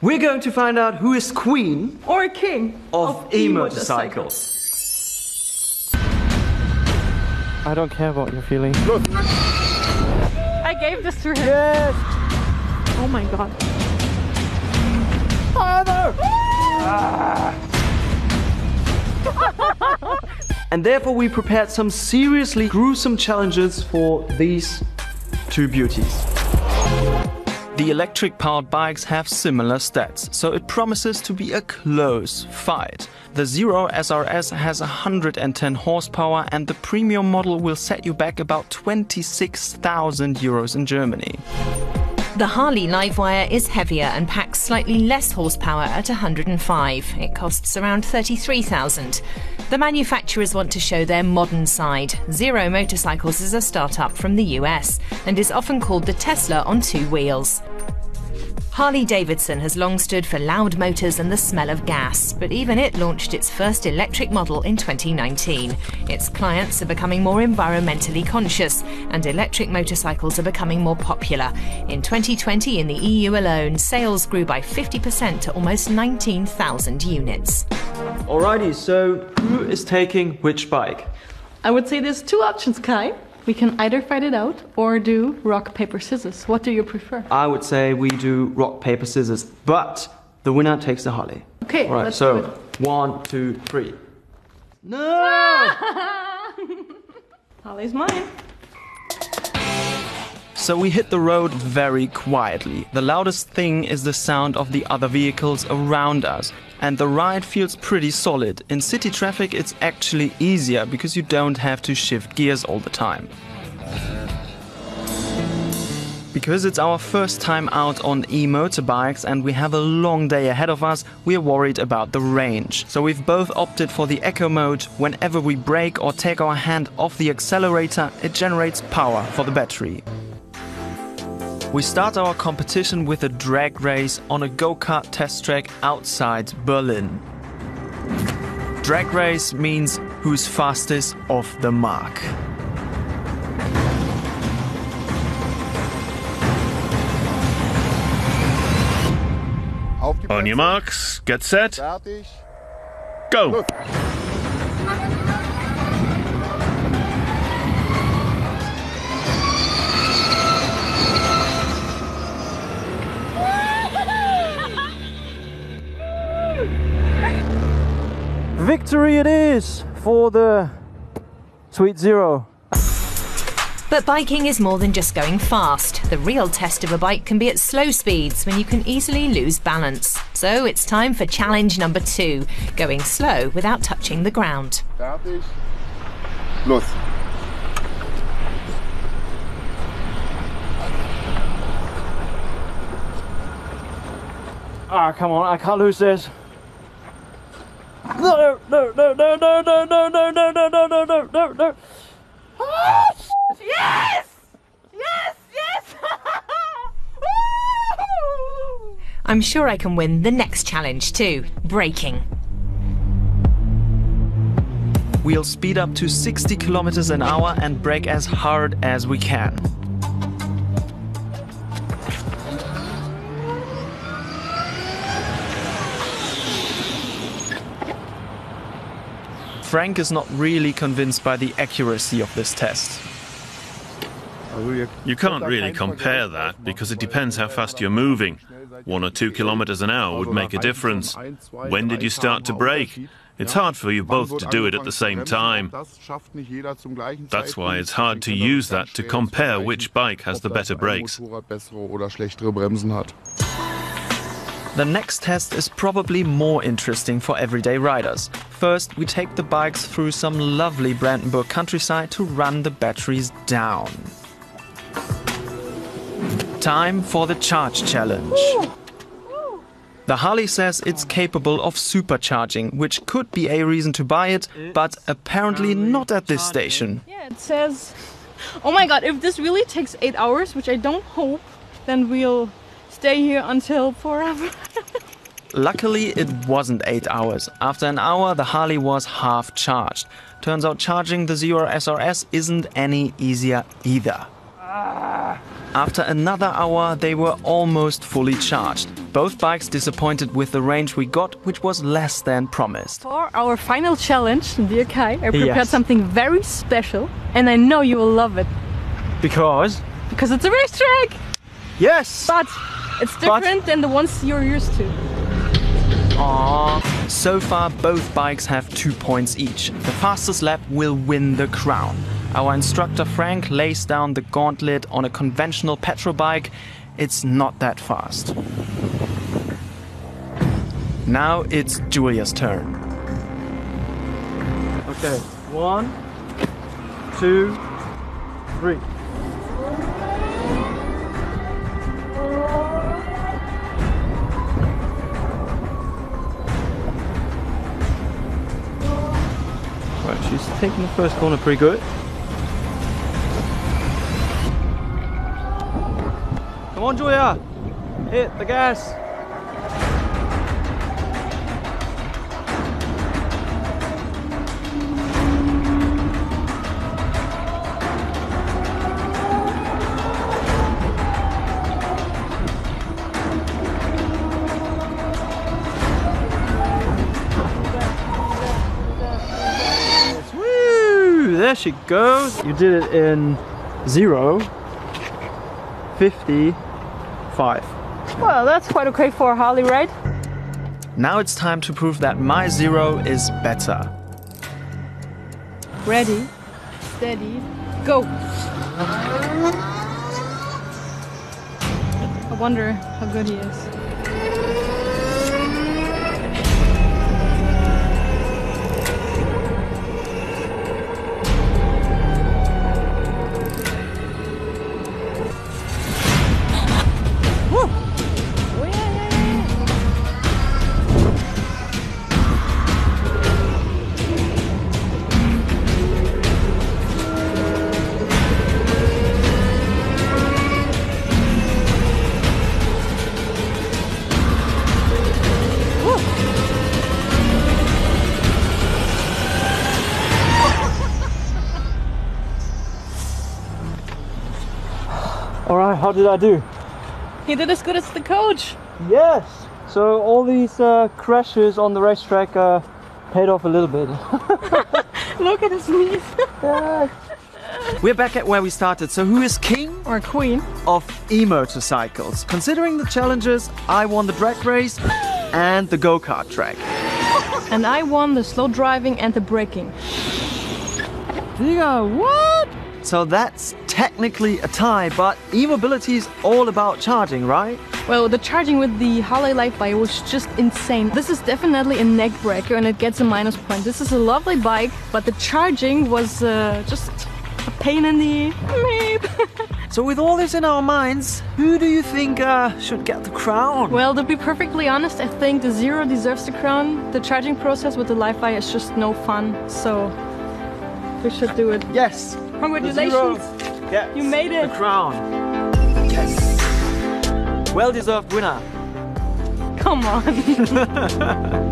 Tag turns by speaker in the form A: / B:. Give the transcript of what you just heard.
A: We're going to find out who is queen
B: Or king
A: of, e-motorcycles.
C: I don't care about your feelings.
B: I gave this to him.
C: Yes!
B: Oh my god.
C: Father! Ah.
A: And therefore we prepared some seriously gruesome challenges for these two beauties. The electric powered bikes have similar stats, so it promises to be a close fight. The Zero SR/S has 110 horsepower and the premium model will set you back about 26,000 euros in Germany.
D: The Harley Livewire is heavier and packs slightly less horsepower at 105. It costs around 33,000. The manufacturers want to show their modern side. Zero Motorcycles is a startup from the US and is often called the Tesla on two wheels. Harley Davidson has long stood for loud motors and the smell of gas, but even it launched its first electric model in 2019. Its clients are becoming more environmentally conscious, and electric motorcycles are becoming more popular. In 2020, in the EU alone, sales grew by 50% to almost 19,000 units.
A: Alrighty, so who is taking which bike?
B: I would say there's two options, Kai. We can either fight it out or do rock, paper, scissors. What do you prefer?
A: I would say we do rock, paper, scissors, but the winner takes the Harley.
B: Okay,
A: Alright,
B: let's
A: so one, two, three. No!
B: Harley's mine.
A: So we hit the road very quietly. The loudest thing is the sound of the other vehicles around us. And the ride feels pretty solid. In city traffic, it's actually easier because you don't have to shift gears all the time. Because it's our first time out on e-motorbikes and we have a long day ahead of us, we are worried about the range. So we've both opted for the eco mode. Whenever we brake or take our hand off the accelerator, it generates power for the battery. We start our competition with a drag race on a go-kart test track outside Berlin. Drag race means who's fastest off the mark.
E: On your marks, get set,
F: Fertig.
E: go!
C: Victory it is for the Sweet Zero.
D: But biking is more than just going fast. The real test of a bike can be at slow speeds when you can easily lose balance. So it's time for challenge number two going slow without touching the ground.
F: Fertig. Los.
C: Ah, come on, I can't lose this. No, no, no, no, no, no, no, no, no, no, no, no, no, no, no.
B: No Yes! Yes! Yes!
D: I'm sure I can win the next challenge too braking.
A: We'll speed up to 60 kilometers an hour and brake as hard as we can. Frank is not really convinced by the accuracy of this test.
E: You can't really compare that because it depends how fast you're moving. One or two kilometers an hour would make a difference. When did you start to brake? It's hard for you both to do it at the same time. That's why it's hard to use that to compare which bike has the better brakes.
A: The next test is probably more interesting for everyday riders. First, we take the bikes through some lovely Brandenburg countryside to run the batteries down. Time for the charge challenge. The Harley says it's capable of supercharging, which could be a reason to buy it, but apparently not at this station.
B: yeah, it says. Oh my god, if this really takes eight hours, which I don't hope, then we'll stay here until forever.
A: Luckily, it wasn't 8 hours. After an hour, the Harley was half charged. Turns out charging the Zero SR/S isn't any easier either. After another hour, they were almost fully charged. Both bikes disappointed with the range we got, which was less than promised.
B: For our final challenge, dear Kai, I prepared
A: Yes.
B: something very special, and I know you will love it
A: Because?
B: because it's a racetrack.
A: Yes!
B: But it's different than the ones you're used to.
A: Aww. So far, both bikes have two points each. The fastest lap will win the crown. Our instructor Frank lays down the gauntlet on a conventional petrol bike. It's not that fast. Now it's Julia's turn.
C: Okay, one, two, three.
A: She's taking the first corner pretty good. Come on, Julia! Hit the gas! There she goes.
C: You did it in zero, fifty, five.
B: Well, that's quite okay for a Harley, right?
A: Now it's time to prove that my zero is better.
B: Ready, steady, go. I wonder how good he is.
C: How did I do?
B: He did as good as the coach.
C: Yes. So all these uh, crashes on the racetrack uh, paid off a little bit.
B: Look at his knees.
A: We're back at where we started. So, who is king
B: or queen.
A: of e motorcycles? Considering the challenges, I won the drag race and the go kart track.
B: And I won the slow driving and the braking.
A: Digga, what? So, that's technically a tie, but e mobility is all about charging, right?
B: Well, the charging with the Harley Lightbike was just insane. This is definitely a neck breaker and it gets a minus point. This is a lovely bike, but the charging was uh, just a pain in the meep.
A: So, with all this in our minds, who do you think uh, should get the crown?
B: well, to be perfectly honest, I think the Zero deserves the crown. The charging process with the Lightbike is just no fun, so we should do it.
A: yes,
B: Congratulations!
A: Yes,
B: You made it.
A: The crown. Yes. Well deserved winner.
B: Come on!